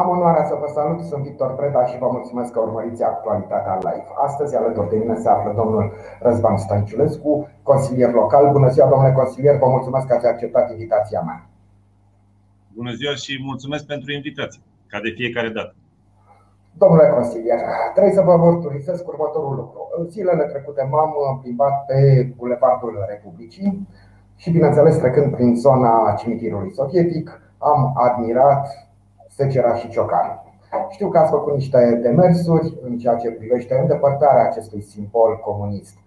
Am onoarea să vă salut, sunt Victor Preda și vă mulțumesc că urmăriți actualitatea live. Astăzi alături de mine se află domnul Răzvan Stanciulescu, consilier local. Bună ziua, domnule consilier, vă mulțumesc că ați acceptat invitația mea. Bună ziua și mulțumesc pentru invitație, ca de fiecare dată. Domnule consilier, trebuie să vă mărturisesc următorul lucru. În zilele trecute m-am plimbat pe Bulevardul Republicii și, bineînțeles, trecând prin zona cimitirului sovietic, am admirat Secera și Ciocan. Știu că ați făcut niște demersuri în ceea ce privește îndepărtarea acestui simbol comunist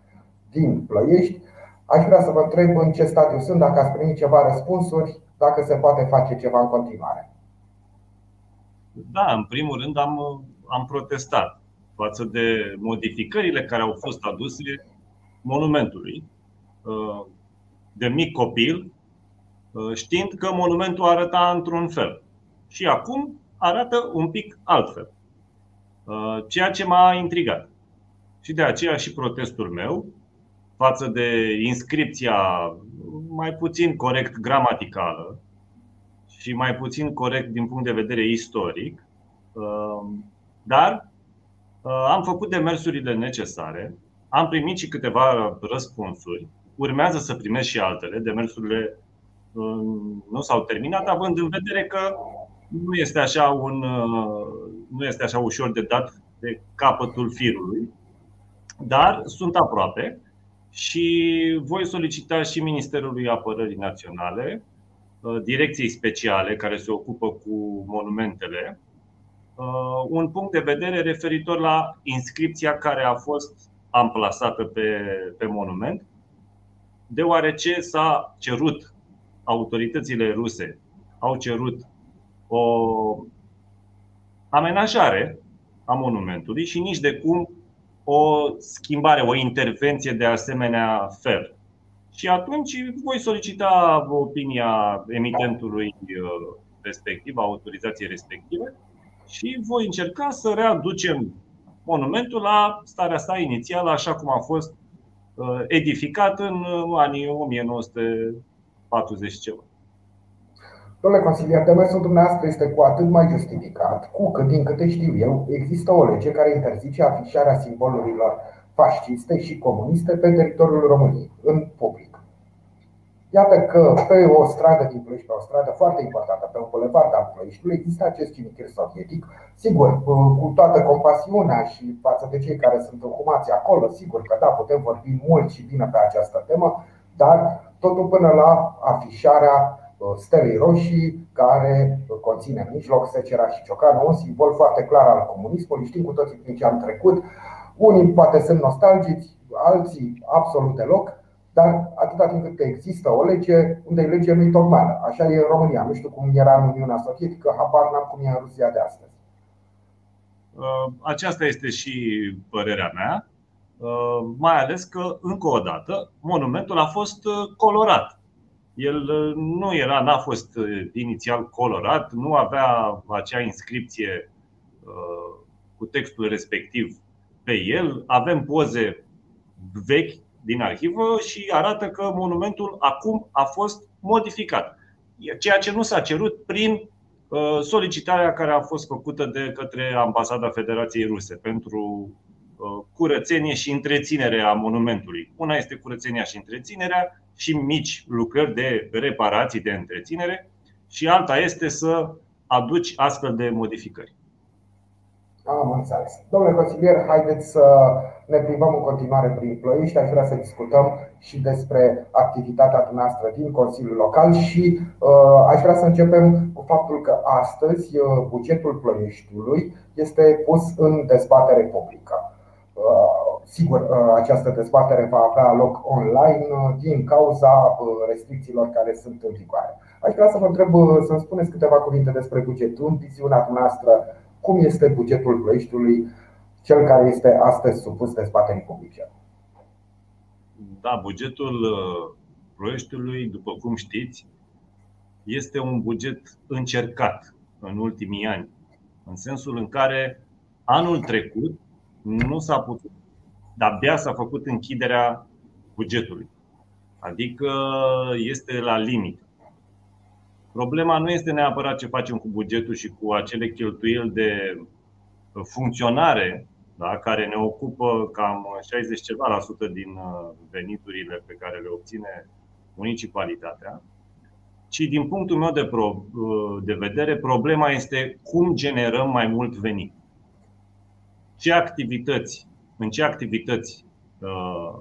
din Ploiești. Aș vrea să vă întreb în ce stadiu sunt, dacă ați primit ceva răspunsuri, dacă se poate face ceva în continuare. Da, în primul rând am, am protestat față de modificările care au fost aduse monumentului. De mic copil, știind că monumentul arăta într-un fel și acum arată un pic altfel. Uh, ceea ce m-a intrigat. Și de aceea și protestul meu față de inscripția mai puțin corect gramaticală și mai puțin corect din punct de vedere istoric, uh, dar uh, am făcut demersurile necesare, am primit și câteva răspunsuri, urmează să primesc și altele, demersurile nu s-au terminat, având în vedere că nu este așa, un, uh, nu este așa ușor de dat de capătul firului, dar sunt aproape și voi solicita și Ministerului Apărării Naționale, uh, direcției speciale care se ocupă cu monumentele, uh, un punct de vedere referitor la inscripția care a fost amplasată pe, pe monument, deoarece s-a cerut autoritățile ruse au cerut o amenajare a monumentului și nici de cum o schimbare, o intervenție de asemenea fel. Și atunci voi solicita opinia emitentului uh, respectiv, a autorizației respective și voi încerca să readucem monumentul la starea sa inițială, așa cum a fost uh, edificat în anii 1940 ceva. Domnule consilier, demersul dumneavoastră este cu atât mai justificat, cu cât, din câte știu eu, există o lege care interzice afișarea simbolurilor fasciste și comuniste pe teritoriul României, în public. Iată că pe o stradă din Ploiești, pe o stradă foarte importantă, pe un bulevard al Ploieștiului, există acest cimitir sovietic. Sigur, cu toată compasiunea și față de cei care sunt înhumați acolo, sigur că da, putem vorbi mult și bine pe această temă, dar totul până la afișarea Uh, stelei roșii care conține în mijloc secera și ciocanul, un simbol foarte clar al comunismului. Știm cu toții prin ce am trecut. Unii poate sunt nostalgici, alții absolut deloc, dar atâta timp cât există o lege, unde e lege nu-i tocmană. Așa e în România. Nu știu cum era în Uniunea Sovietică, habar n-am cum e în Rusia de astăzi. Uh, aceasta este și părerea mea, uh, mai ales că, încă o dată, monumentul a fost colorat el uh, nu era, n-a fost uh, inițial colorat, nu avea acea inscripție uh, cu textul respectiv pe el. Avem poze vechi din arhivă și arată că monumentul acum a fost modificat. Ceea ce nu s-a cerut prin solicitarea care a fost făcută de către Ambasada Federației Ruse pentru curățenie și întreținere a monumentului. Una este curățenia și întreținerea, și mici lucrări de reparații, de întreținere și alta este să aduci astfel de modificări. Am înțeles. Domnule consilier, haideți să ne plimbăm în continuare prin Ploiești. Aș vrea să discutăm și despre activitatea noastră din Consiliul Local și uh, aș vrea să începem cu faptul că astăzi uh, bugetul Ploieștiului este pus în dezbatere publică. Uh, Sigur, uh, această dezbatere va avea loc online uh, din cauza uh, restricțiilor care sunt în vigoare. Aș vrea să vă întreb să-mi spuneți câteva cuvinte despre buget. În viziunea noastră, cum este bugetul Ploieștiului, cel care este astăzi supus dezbaterii publice? Da, bugetul Ploieștiului, după cum știți, este un buget încercat în ultimii ani, în sensul în care anul trecut nu s-a putut dar abia s-a făcut închiderea bugetului. Adică este la limită. Problema nu este neapărat ce facem cu bugetul și cu acele cheltuieli de funcționare da, care ne ocupă cam 60 ceva la sută din uh, veniturile pe care le obține municipalitatea, ci din punctul meu de, pro, uh, de vedere, problema este cum generăm mai mult venit. Ce activități, în ce activități uh,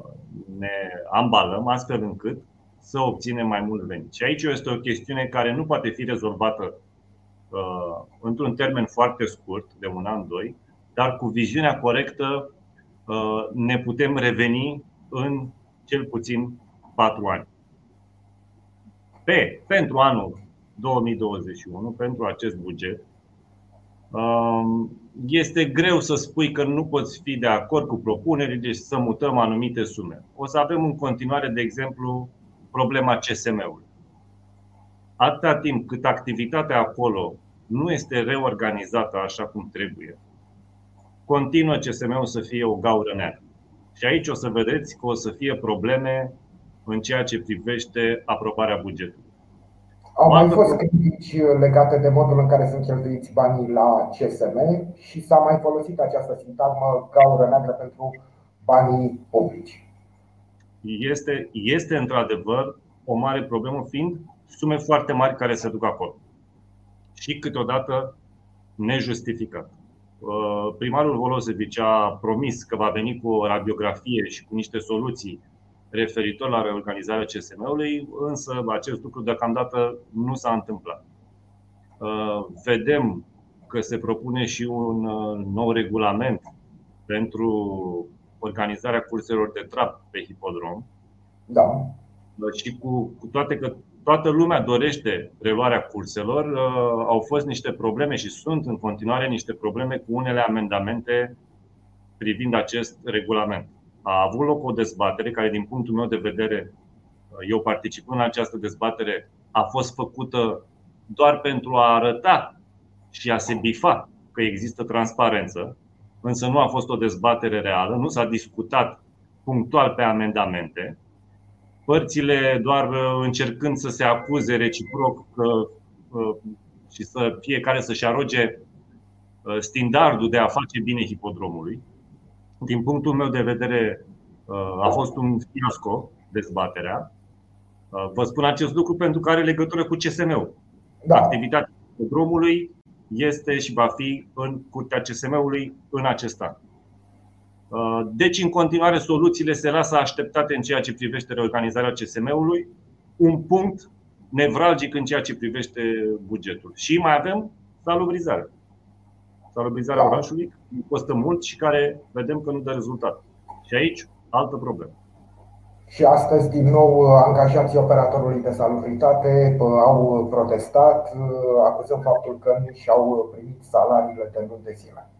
ne ambalăm astfel încât să obținem mai mult venit. Și aici este o chestiune care nu poate fi rezolvată într-un termen foarte scurt, de un an, doi, dar cu viziunea corectă uh, ne putem reveni în cel puțin 4 ani. Pe, pentru anul 2021, pentru acest buget, um, este greu să spui că nu poți fi de acord cu propunerile și să mutăm anumite sume. O să avem în continuare, de exemplu, problema CSM-ului. Atâta timp cât activitatea acolo nu este reorganizată așa cum trebuie, continuă CSM-ul să fie o gaură neagră. Și aici o să vedeți că o să fie probleme în ceea ce privește aprobarea bugetului. Au mai fost critici legate de modul în care sunt cheltuiți banii la CSM și s-a mai folosit această sintagmă gaură neagră pentru banii publici. Este, este într-adevăr o mare problemă, fiind sume foarte mari care se duc acolo. Și câteodată nejustificat. Uh, primarul Volosevici a promis că va veni cu o radiografie și cu niște soluții referitor la reorganizarea CSM-ului, însă acest lucru deocamdată nu s-a întâmplat. Uh, vedem că se propune și un uh, nou regulament pentru organizarea curselor de trap pe hipodrom. Da. Și cu, cu toate că toată lumea dorește reluarea curselor. Uh, au fost niște probleme și sunt în continuare niște probleme cu unele amendamente privind acest regulament. A avut loc o dezbatere care, din punctul meu de vedere, uh, eu participând la această dezbatere, a fost făcută doar pentru a arăta și a se bifa că există transparență, însă nu a fost o dezbatere reală, nu s-a discutat punctual pe amendamente părțile doar uh, încercând să se acuze reciproc uh, și să fiecare să-și aroge uh, standardul de a face bine hipodromului. Din punctul meu de vedere, a fost un fiasco dezbaterea. Vă spun acest lucru pentru că are legătură cu CSM-ul. Da. Activitatea hipodromului este și va fi în curtea CSM-ului în acest an. Uh, deci, în continuare, soluțiile se lasă așteptate în ceea ce privește reorganizarea CSM-ului, un punct nevralgic în ceea ce privește bugetul. Și mai avem salubrizarea. Salubrizarea da. orașului costă mult și care vedem că nu dă rezultat. Și aici, altă problemă. Și astăzi, din nou, angajații operatorului de salubritate uh, au protestat, uh, acuzând faptul că nu și-au primit salariile de luni de zile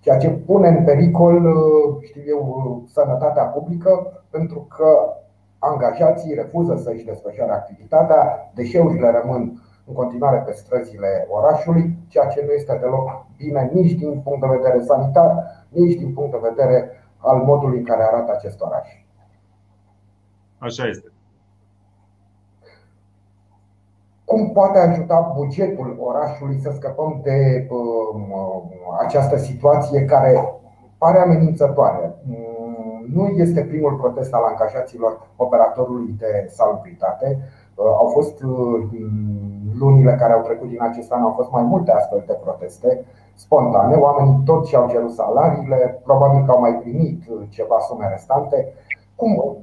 ceea ce pune în pericol, uh, știu eu, uh, sănătatea publică, pentru că angajații refuză să-și desfășoare activitatea, deșeurile rămân în continuare pe străzile orașului, ceea ce nu este deloc bine nici din punct de vedere sanitar, nici din punct de vedere al modului în care arată acest oraș. Așa este. cum poate ajuta bugetul orașului să scăpăm de uh, această situație care pare amenințătoare. Mm, nu este primul protest al angajaților operatorului de salubritate. Uh, au fost uh, lunile care au trecut din acest an, au fost mai multe astfel de proteste spontane. Oamenii tot și-au cerut salariile, probabil că au mai primit ceva sume restante. Cum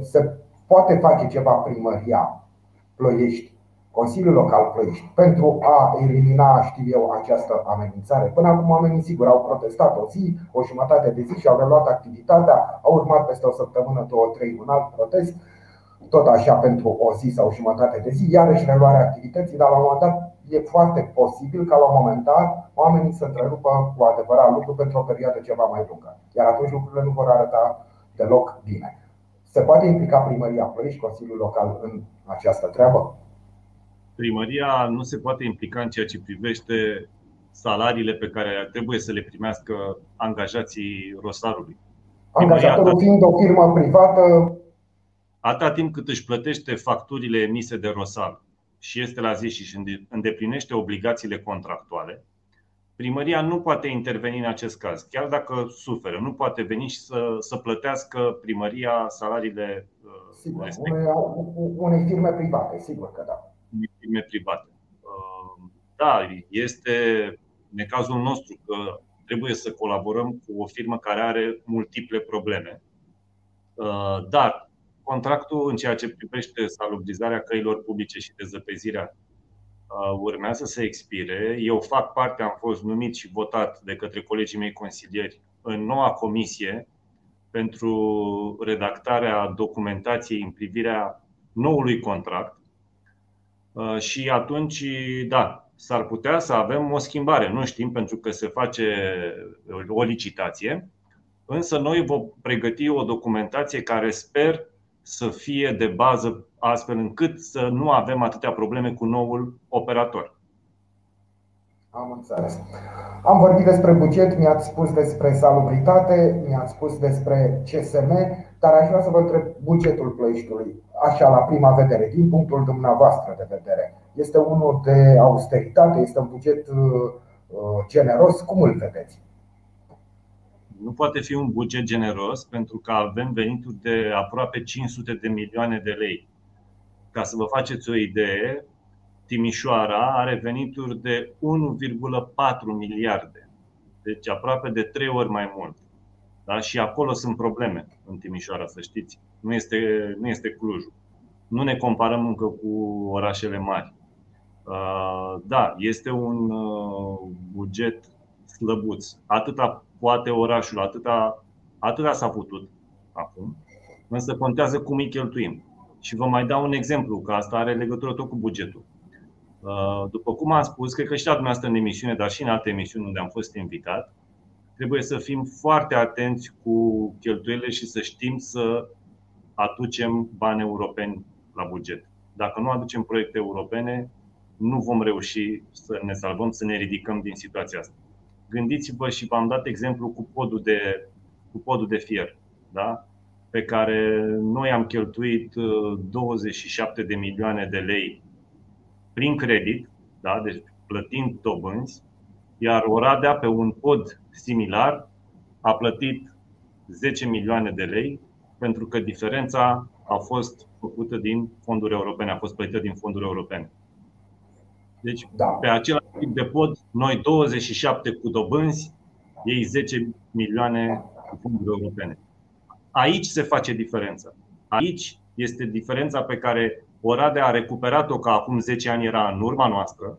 se poate face ceva primăria Ploiești Consiliul Local Ploiești pentru a elimina, știu eu, această amenințare. Până acum oamenii sigur au protestat o zi, o jumătate de zi și au reluat activitatea, au urmat peste o săptămână, două, trei, un alt protest, tot așa pentru o zi sau o jumătate de zi, iarăși reluarea activității, dar la un moment dat e foarte posibil ca la un moment dat oamenii să întrerupă cu adevărat lucru pentru o perioadă ceva mai lungă. Iar atunci lucrurile nu vor arăta deloc bine. Se poate implica primăria Ploiești, Consiliul Local în această treabă? primăria nu se poate implica în ceea ce privește salariile pe care trebuie să le primească angajații Rosarului. Angajatorul fiind o firmă privată. Atâta timp cât își plătește facturile emise de Rosal și este la zi și îndeplinește obligațiile contractuale, primăria nu poate interveni în acest caz, chiar dacă suferă. Nu poate veni și să, să plătească primăria salariile uh, sigur, respective. Unei firme private, sigur că da. Unei firme private. Uh, da, este necazul nostru că trebuie să colaborăm cu o firmă care are multiple probleme. Uh, dar contractul în ceea ce privește salubrizarea căilor publice și dezăpezirea uh, urmează să expire. Eu fac parte, am fost numit și votat de către colegii mei consilieri în noua comisie pentru redactarea documentației în privirea noului contract. Uh, și atunci, da, s-ar putea să avem o schimbare. Nu știm pentru că se face o licitație, însă noi vom pregăti o documentație care sper să fie de bază astfel încât să nu avem atâtea probleme cu noul operator. Am înțeles. Am vorbit despre buget, mi-ați spus despre salubritate, mi-ați spus despre CSM, dar aș vrea să vă întreb bugetul Ploieștiului, așa la prima vedere, din punctul dumneavoastră de vedere. Este unul de austeritate, este un buget uh, uh, generos, cum îl vedeți? Nu poate fi un buget generos pentru că avem venituri de aproape 500 de milioane de lei. Ca să vă faceți o idee, Timișoara are venituri de 1,4 miliarde. Deci aproape de trei ori mai mult. Da? Și acolo sunt probleme în Timișoara, să știți. Nu este, nu este Clujul. Nu ne comparăm încă cu orașele mari. Uh, da, este un uh, buget slăbuț. Atâta poate orașul, atâta, atâta s-a putut acum, însă contează cum îi cheltuim. Și vă mai dau un exemplu, că asta are legătură tot cu bugetul. Uh, după cum am spus, cred că și la dumneavoastră în emisiune, dar și în alte emisiuni unde am fost invitat, trebuie să fim foarte atenți cu cheltuielile și să știm să aducem bani europeni la buget. Dacă nu aducem proiecte europene, nu vom reuși să ne salvăm, să ne ridicăm din situația asta. Gândiți-vă și v-am dat exemplu cu podul de, cu podul de fier, da? pe care noi am cheltuit 27 uh, de milioane de lei prin credit, da? deci plătind dobânzi, iar Oradea pe un pod similar a plătit 10 milioane de lei pentru că diferența a fost făcută din fonduri europene, a fost plătită din fonduri europene. Deci, da. pe același tip de pod, noi 27 cu dobânzi, ei 10 milioane cu fonduri europene. Aici se face diferența. Aici este diferența pe care Oradea a recuperat-o, că acum 10 ani era în urma noastră,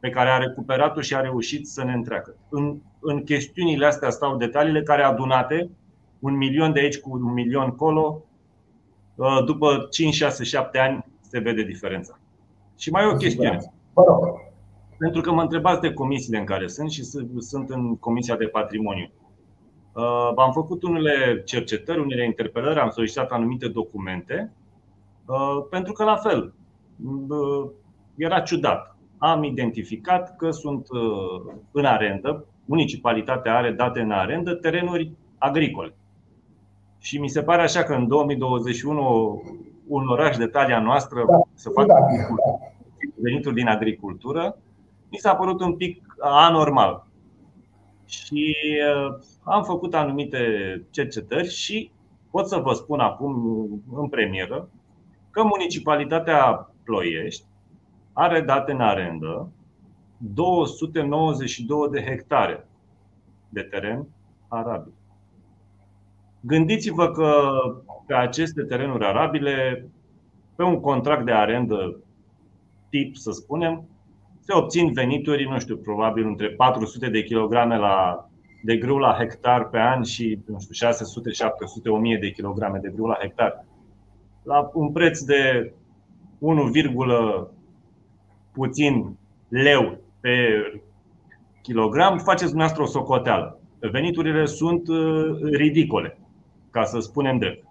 pe care a recuperat-o și a reușit să ne întreacă. În, în chestiunile astea stau detaliile care adunate, un milion de aici cu un milion colo, uh, după 5, 6, 7 ani se vede diferența. Și mai e o chestiune. Pentru că mă întrebați de comisiile în care sunt și sunt în Comisia de Patrimoniu. Uh, am făcut unele cercetări, unele interpelări, am solicitat anumite documente, uh, pentru că, la fel, era ciudat. Am identificat că sunt uh, în arendă, municipalitatea are date în arendă, terenuri agricole. Și mi se pare așa că în 2021 un oraș de talia noastră da, să facă da, venituri din agricultură, mi s-a părut un pic anormal. Și uh, am făcut anumite cercetări și pot să vă spun acum în premieră că municipalitatea Ploiești are date în arendă 292 de hectare de teren arabil. Gândiți-vă că pe aceste terenuri arabile, pe un contract de arendă tip, să spunem, se obțin venituri, nu știu, probabil între 400 de kilograme la, de grâu la hectar pe an și nu știu, 600, 700, 1000 de kilograme de grâu la hectar. La un preț de 1, puțin leu pe kilogram, faceți dumneavoastră o socoteală. Veniturile sunt uh, ridicole, ca să spunem drept.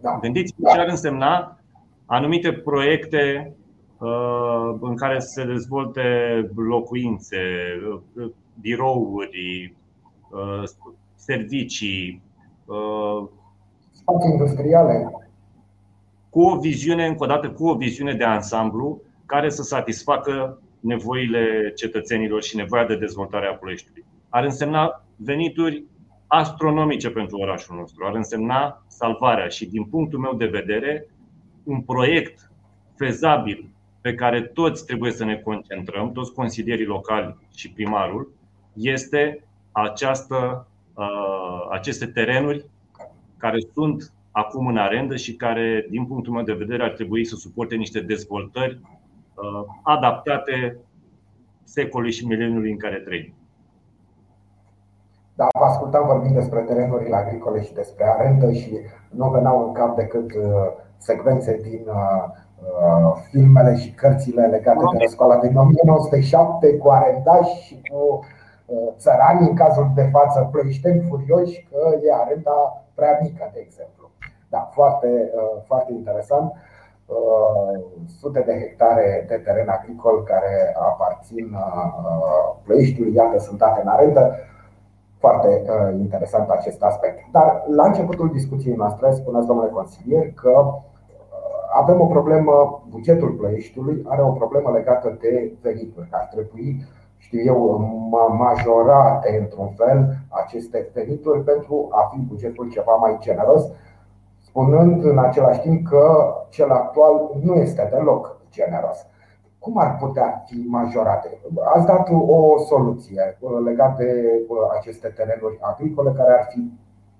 Da. Gândiți-vă ce ar însemna anumite proiecte uh, în care se dezvolte locuințe, uh, birouri, servicii, spații industriale. Cu o viziune, încă o dată, cu o viziune de ansamblu care să satisfacă nevoile cetățenilor și nevoia de dezvoltare a Ploieștiului. Ar însemna venituri astronomice pentru orașul nostru, ar însemna salvarea și, din punctul meu de vedere, un proiect fezabil pe care toți trebuie să ne concentrăm, toți consilierii locali și primarul, este această, uh, aceste terenuri care sunt acum în arendă și care, din punctul meu de vedere, ar trebui să suporte niște dezvoltări uh, adaptate secolului și mileniului în care trăim. Da, vă ascultam vorbind despre terenurile agricole și despre arendă și nu veneau în cap decât uh, secvențe din filmele și cărțile legate de școala din 1907 cu arendași și cu țărani în cazul de față plăișteni furioși că e arenda prea mică, de exemplu. Da, foarte, foarte interesant. Sute de hectare de teren agricol care aparțin Plăiștiului, iată, sunt date în arendă. Foarte interesant acest aspect. Dar la începutul discuției noastre spuneți, domnule consilier, că avem o problemă, bugetul Plăieștiului are o problemă legată de venituri. Ar trebui știu eu, majorate într-un fel aceste venituri pentru a fi bugetul ceva mai generos, spunând în același timp că cel actual nu este deloc generos. Cum ar putea fi majorate? Ați dat o soluție legată de aceste terenuri agricole care ar fi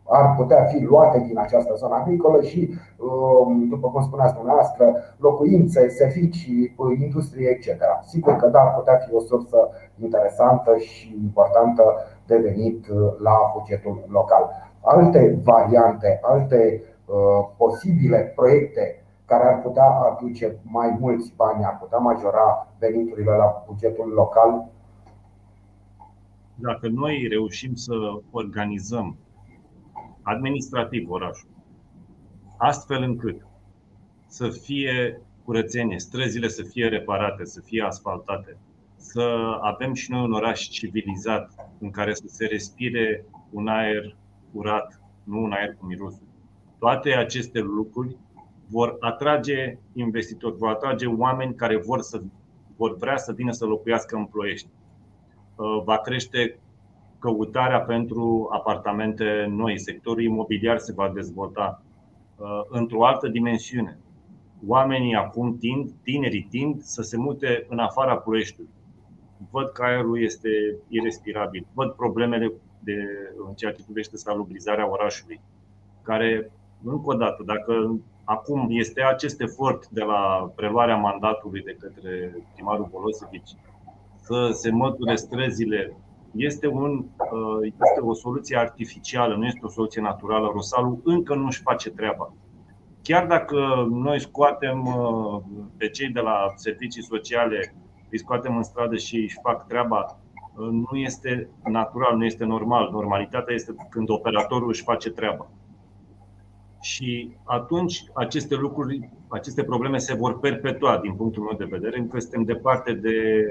ar putea fi luate din această zonă agricolă și, um, după cum spuneați dumneavoastră, locuințe, servicii, industrie, etc. Sigur că da, ar putea fi o sursă interesantă și importantă de venit uh, la bugetul local. Alte variante, alte uh, posibile proiecte care ar putea aduce mai mulți bani, ar putea majora veniturile la bugetul local? Dacă noi reușim să organizăm administrativ orașul, astfel încât să fie curățenie, străzile să fie reparate, să fie asfaltate, să avem și noi un oraș civilizat în care să se respire un aer curat, nu un aer cu mirosul. Toate aceste lucruri vor atrage investitori, vor atrage oameni care vor, să, vor vrea să vină să locuiască în Ploiești. Uh, va crește căutarea pentru apartamente noi. Sectorul imobiliar se va dezvolta uh, într-o altă dimensiune. Oamenii acum tind, tinerii tind să se mute în afara Ploieștiului. Văd că aerul este irrespirabil, văd problemele de, în ceea ce privește salubrizarea orașului, care, încă o dată, dacă acum este acest efort de la preluarea mandatului de către primarul Bolosevici să se măture străzile este, un, uh, este o soluție artificială, nu este o soluție naturală. Rosalul încă nu își face treaba. Chiar dacă noi scoatem uh, pe cei de la servicii sociale, îi scoatem în stradă și își fac treaba, uh, nu este natural, nu este normal. Normalitatea este când operatorul își face treaba. Și atunci aceste lucruri, aceste probleme se vor perpetua din punctul meu de vedere, încă suntem departe de,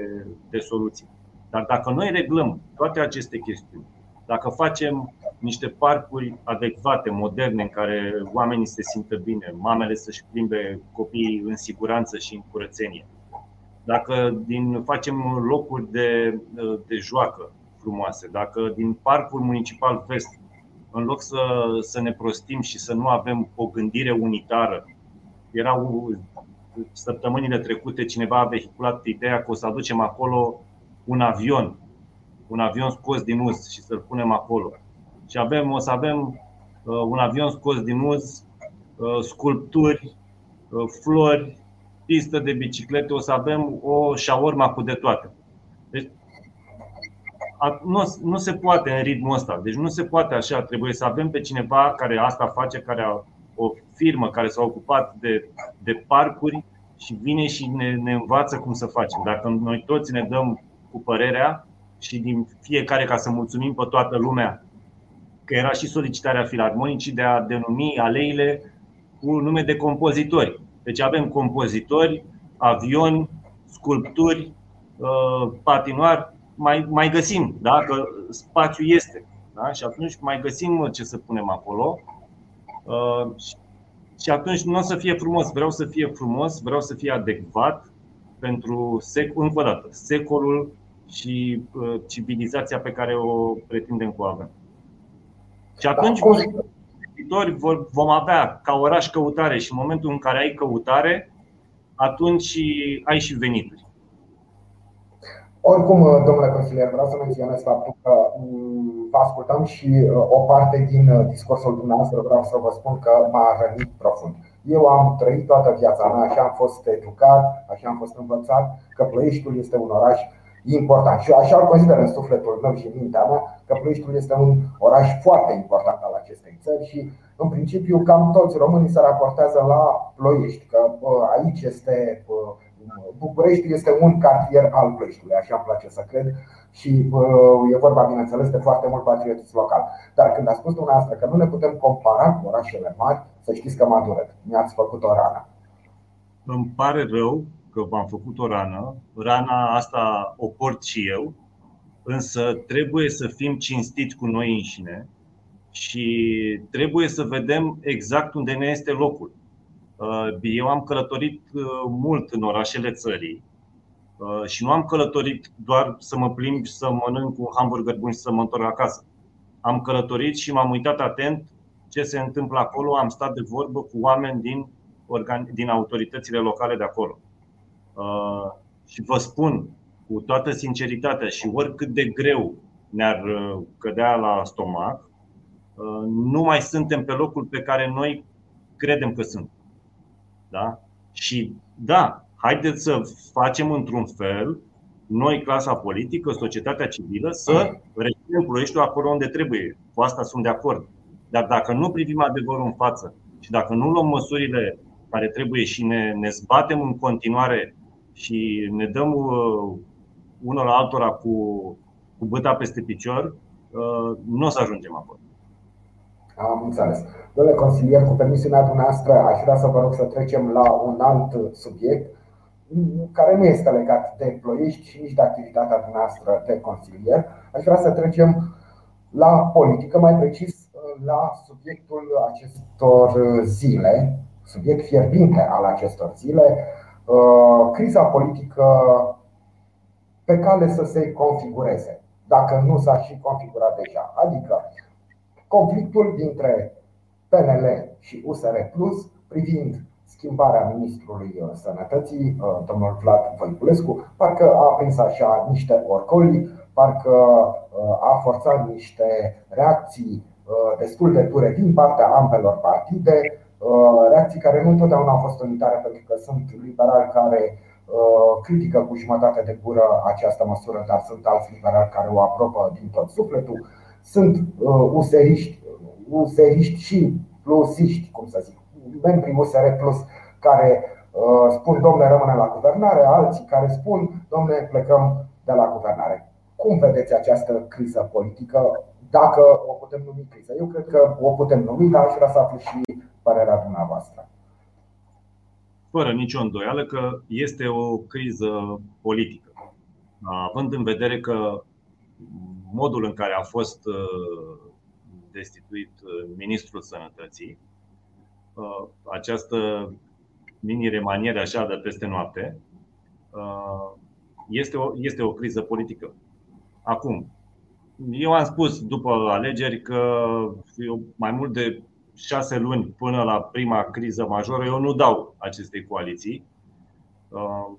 de soluții. Dar dacă noi reglăm toate aceste chestiuni, dacă facem niște parcuri adecvate, moderne, în care oamenii se simtă bine, mamele să-și plimbe copiii în siguranță și în curățenie, dacă din, facem locuri de, de joacă frumoase, dacă din parcul municipal vest, în loc să, să ne prostim și să nu avem o gândire unitară, erau săptămânile trecute cineva a vehiculat ideea că o să aducem acolo un avion, un avion scos din uz și să-l punem acolo. Și avem, o să avem uh, un avion scos din uz, uh, sculpturi, uh, flori, pistă de biciclete, o să avem o șaorma cu de toate. Deci, nu, nu se poate în ritmul ăsta. Deci nu se poate așa. Trebuie să avem pe cineva care asta face, care a o firmă care s-a ocupat de, de parcuri și vine și ne, ne învață cum să facem. Dacă noi toți ne dăm cu părerea și din fiecare ca să mulțumim pe toată lumea că era și solicitarea filarmonicii de a denumi aleile cu nume de compozitori. Deci avem compozitori, avioni, sculpturi, uh, patinoar, mai, mai găsim, da? că spațiu este. Da? Și atunci mai găsim ce să punem acolo. Uh, și atunci nu o să fie frumos, vreau să fie frumos, vreau să fie adecvat, pentru sec, încă o dată, secolul și uh, civilizația pe care o pretindem cu avem. Și atunci viitori vom avea ca oraș căutare și în momentul în care ai căutare, atunci ai și venituri. Oricum, domnule consilier, vreau să menționez faptul că mm, vă ascultăm și uh, o parte din uh, discursul dumneavoastră vreau să vă spun că m-a rănit profund. Eu am trăit toată viața mea, așa am fost educat, așa am fost învățat că Ploieștiul este un oraș important. Și așa îl consider în sufletul meu și în mintea mea că Ploieștiul este un oraș foarte important al acestei țări și în principiu cam toți românii se raportează la Ploiești, că aici este București este un cartier al Ploieștiului, așa îmi place să cred și e vorba, bineînțeles, de foarte mult patriotism local. Dar când a spus dumneavoastră că nu ne putem compara cu orașele mari, să știți că m-a durat. Mi-ați făcut o rană. Îmi pare rău că v-am făcut o rană. Rana asta o port și eu, însă trebuie să fim cinstiți cu noi înșine și trebuie să vedem exact unde ne este locul. Uh, eu am călătorit uh, mult în orașele țării uh, și nu am călătorit doar să mă plimb și să mănânc un hamburger bun și să mă întorc acasă. Am călătorit și m-am uitat atent ce se întâmplă acolo, am stat de vorbă cu oameni din, din autoritățile locale de acolo. Uh, și vă spun cu toată sinceritatea și oricât de greu ne-ar uh, cădea la stomac, uh, nu mai suntem pe locul pe care noi credem că sunt. Da? Și da, haideți să facem într-un fel, noi, clasa politică, societatea civilă, să reținem Ploieștiul acolo unde trebuie. Cu asta sunt de acord. Dar dacă nu privim adevărul în față și dacă nu luăm măsurile care trebuie și ne, ne zbatem în continuare și ne dăm uh, unul altora cu, cu băta peste picior, uh, nu o să ajungem acolo. Am înțeles. Domnule consilier, cu permisiunea dumneavoastră, aș vrea să vă rog să trecem la un alt subiect care nu este legat de ploiești și nici de activitatea dumneavoastră de consilier. Aș vrea să trecem la politică, mai precis la subiectul acestor zile, subiect fierbinte al acestor zile, Uh, criza politică pe cale să se configureze, dacă nu s-a și configurat deja. Adică conflictul dintre PNL și USR Plus privind schimbarea ministrului uh, sănătății, uh, domnul Vlad Voiculescu, parcă a prins așa niște orcoli, parcă a forțat niște reacții destul de dure din partea ambelor partide, Uh, reacții care nu întotdeauna au fost unitare, pentru că sunt liberali care uh, critică cu jumătate de gură această măsură, dar sunt alți liberali care o aprobă din tot sufletul. Sunt useriști, uh, useriști și plusiști, cum să zic, membrii USR Plus care spun, domnule, rămâne la guvernare, alții care spun, domnule, plecăm de la guvernare. Cum vedeți această criză politică, dacă o putem numi criză? Eu cred că o putem numi, dar aș vrea să aflu și părerea dumneavoastră? Fără nicio îndoială că este o criză politică. Având în vedere că modul în care a fost uh, destituit uh, ministrul sănătății, uh, această mini-remaniere așa de peste noapte, este o, este o criză politică. Acum, eu am spus după alegeri că eu mai mult de șase luni până la prima criză majoră, eu nu dau acestei coaliții. Uh,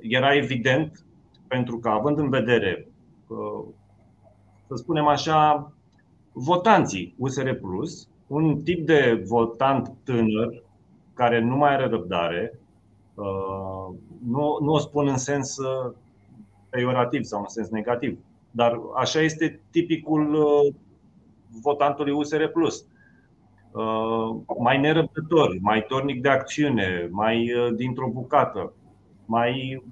era evident, pentru că având în vedere, uh, să spunem așa, votanții USR Plus, un tip de votant tânăr care nu mai are răbdare, uh, nu, nu o spun în sens peiorativ sau în sens negativ, dar așa este tipicul votantului USR Plus Uh, mai nerăbdător, mai tornic de acțiune, mai uh, dintr-o bucată, mai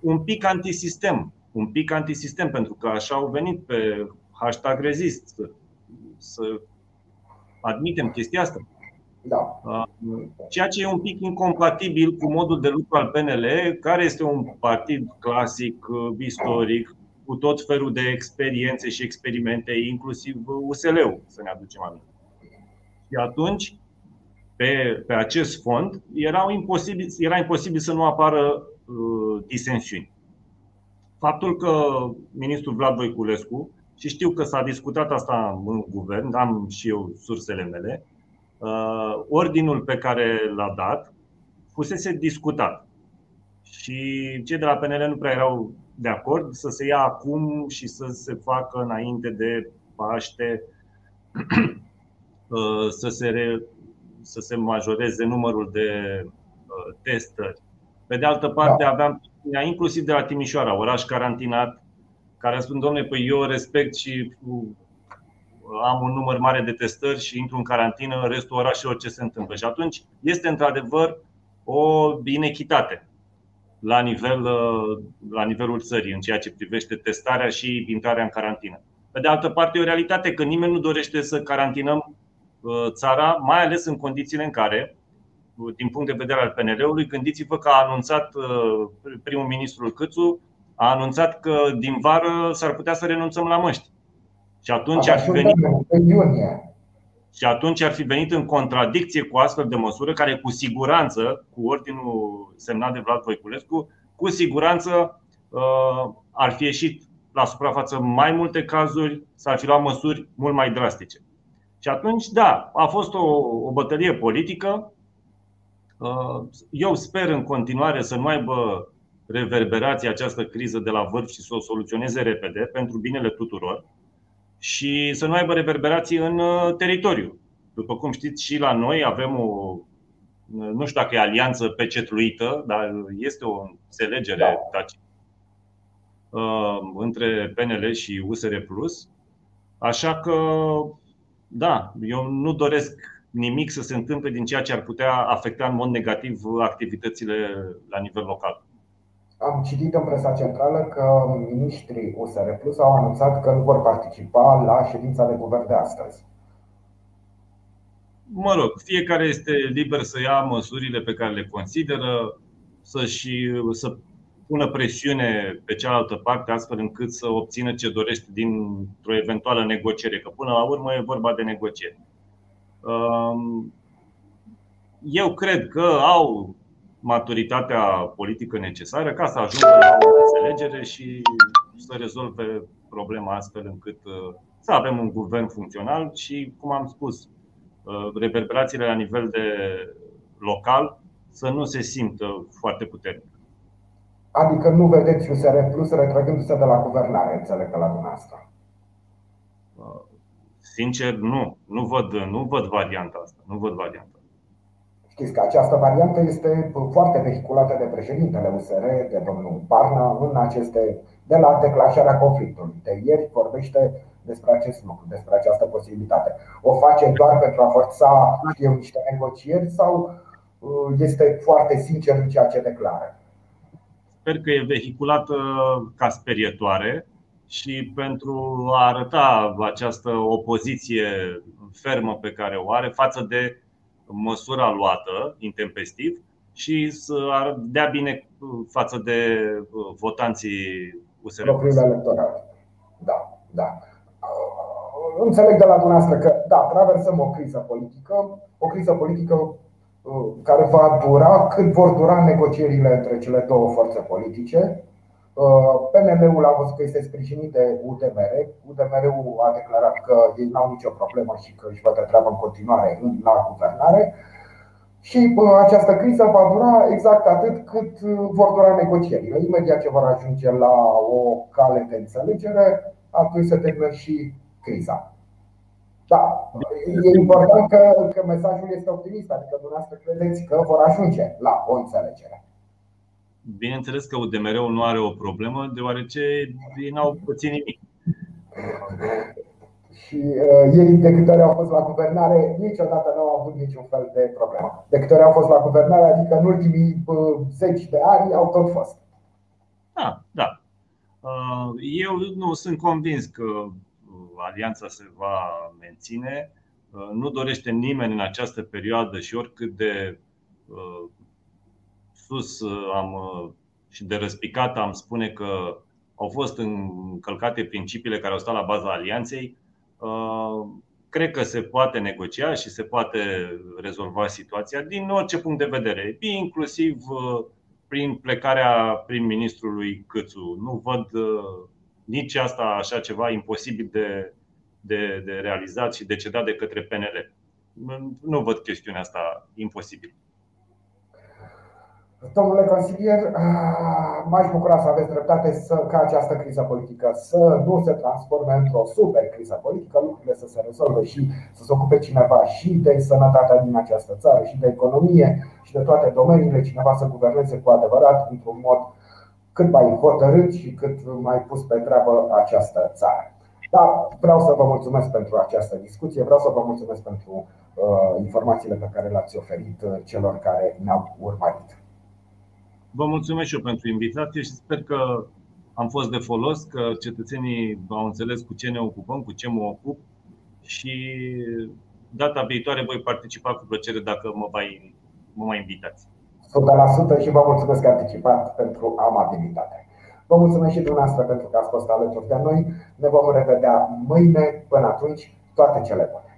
un pic antisistem, un pic antisistem, pentru că așa au venit pe hashtag rezist să, să admitem chestia asta. Da. Uh, ceea ce e un pic incompatibil cu modul de lucru al PNL, care este un partid clasic, istoric, cu tot felul de experiențe și experimente, inclusiv USL-ul, să ne aducem aminte. Și atunci, pe, pe acest fond, era imposibil, era imposibil să nu apară disensiuni. Faptul că ministrul Vlad Voiculescu, și știu că s-a discutat asta în guvern, am și eu sursele mele, ordinul pe care l-a dat fusese discutat. Și cei de la PNL nu prea erau de acord să se ia acum și să se facă înainte de Paște, să se, re, să se majoreze numărul de uh, testări. Pe de altă parte, da. aveam inclusiv de la Timișoara, oraș carantinat, care spun, domnule, păi eu respect și uh, am un număr mare de testări și intru în carantină, restul orașelor ce se întâmplă. Și atunci este într-adevăr o inechitate la, nivel, uh, la nivelul țării în ceea ce privește testarea și intrarea în carantină. Pe de altă parte, e o realitate că nimeni nu dorește să carantinăm uh, țara, mai ales în condițiile în care, uh, din punct de vedere al PNL-ului, gândiți-vă că a anunțat primul ministru Câțu, a anunțat că din vară s-ar putea să renunțăm la măști. Și atunci ar fi venit. Și atunci ar fi venit în contradicție cu astfel de măsură care cu siguranță, cu ordinul semnat de Vlad Voiculescu, cu siguranță uh, ar fi ieșit la suprafață mai multe cazuri, s-ar fi luat măsuri mult mai drastice. Și atunci, da, a fost o, o bătălie politică. Uh, eu sper în continuare să nu aibă reverberație această criză de la vârf și să o soluționeze repede pentru binele tuturor și să nu aibă reverberații în uh, teritoriu. După cum știți, și la noi avem o, nu știu dacă e alianță pecetluită, dar este o înțelegere da. Uh, între PNL și USR Plus. Așa că, da, eu nu doresc nimic să se întâmple din ceea ce ar putea afecta în mod negativ activitățile la nivel local. Am citit în presa centrală că ministrii USR Plus au anunțat că nu vor participa la ședința de guvern de astăzi. Mă rog, fiecare este liber să ia măsurile pe care le consideră, să, și, să pună presiune pe cealaltă parte astfel încât să obțină ce dorește dintr-o eventuală negociere, că până la urmă e vorba de negociere. Um, eu cred că au maturitatea politică necesară ca să ajungă la o înțelegere și să rezolve problema astfel încât uh, să avem un guvern funcțional și, cum am spus, uh, reverberațiile la nivel de local să nu se simtă foarte puternic. Adică nu vedeți USR Plus retrăgându-se de la guvernare, înțeleg că la dumneavoastră. Uh, sincer, nu. Nu văd, nu văd varianta asta. Nu văd varianta. Știți că această variantă este foarte vehiculată de președintele USR, de domnul Barna, în aceste, de la declanșarea conflictului. De ieri vorbește despre acest lucru, despre această posibilitate. O face doar pentru a forța știu, niște negocieri sau uh, este foarte sincer în ceea ce declară? Sper că e vehiculată ca sperietoare și pentru a arăta această opoziție fermă pe care o are față de măsura luată intempestiv și să dea bine față de uh, votanții USR. Propriul electoral. Da, da. Uh, înțeleg de la dumneavoastră că, da, traversăm o criză politică, o criză politică uh, care va dura cât vor dura negocierile între cele două forțe politice. PNL-ul a văzut că este sprijinit de UDMR. UDMR-ul a declarat că ei nu au nicio problemă și că își văd treabă în continuare la guvernare. Și această criză va dura exact atât cât uh, vor dura negocierile. Imediat ce vor ajunge la o cale de înțelegere, atunci se termină și criza. Da, e important că, că mesajul este optimist, adică dumneavoastră credeți că vor ajunge la o înțelegere. Bineînțeles că UDMR-ul nu are o problemă, deoarece ei n-au puțin nimic. Și uh, ei, de câte ori au fost la guvernare, niciodată nu au avut niciun fel de problemă. De câte ori au fost la guvernare, adică în ultimii uh, zeci de ani, au tot fost. Da, da. Uh, eu nu sunt convins că uh, alianța se va menține. Uh, nu dorește nimeni în această perioadă și oricât de uh, sus uh, am, uh, și de răspicat am spune că au fost încălcate principiile care au stat la baza alianței, uh, cred că se poate negocia și se poate rezolva situația din orice punct de vedere, inclusiv prin plecarea prim-ministrului Câțu. Nu văd nici asta așa ceva imposibil de, de, de realizat și decedat de către PNL. Nu văd chestiunea asta imposibil. Domnule consilier, m-aș bucura să aveți dreptate să, ca această criză politică să nu se transforme într-o super criză politică, lucrurile să se rezolve și să se ocupe cineva și de sănătatea din această țară, și de economie, și de toate domeniile, cineva să guverneze cu adevărat într-un mod cât mai hotărât și cât mai pus pe treabă această țară. Da, vreau să vă mulțumesc pentru această discuție, vreau să vă mulțumesc pentru uh, informațiile pe care le-ați oferit uh, celor care ne-au urmărit. Vă mulțumesc și eu pentru invitație și sper că am fost de folos, că cetățenii au înțeles cu ce ne ocupăm, cu ce mă ocup și data viitoare voi participa cu plăcere dacă mă mai, mă mai invitați. 100% și vă mulțumesc anticipat pentru amabilitate. Vă mulțumesc și dumneavoastră pentru că ați fost alături de noi. Ne vom revedea mâine. Până atunci, toate cele bune.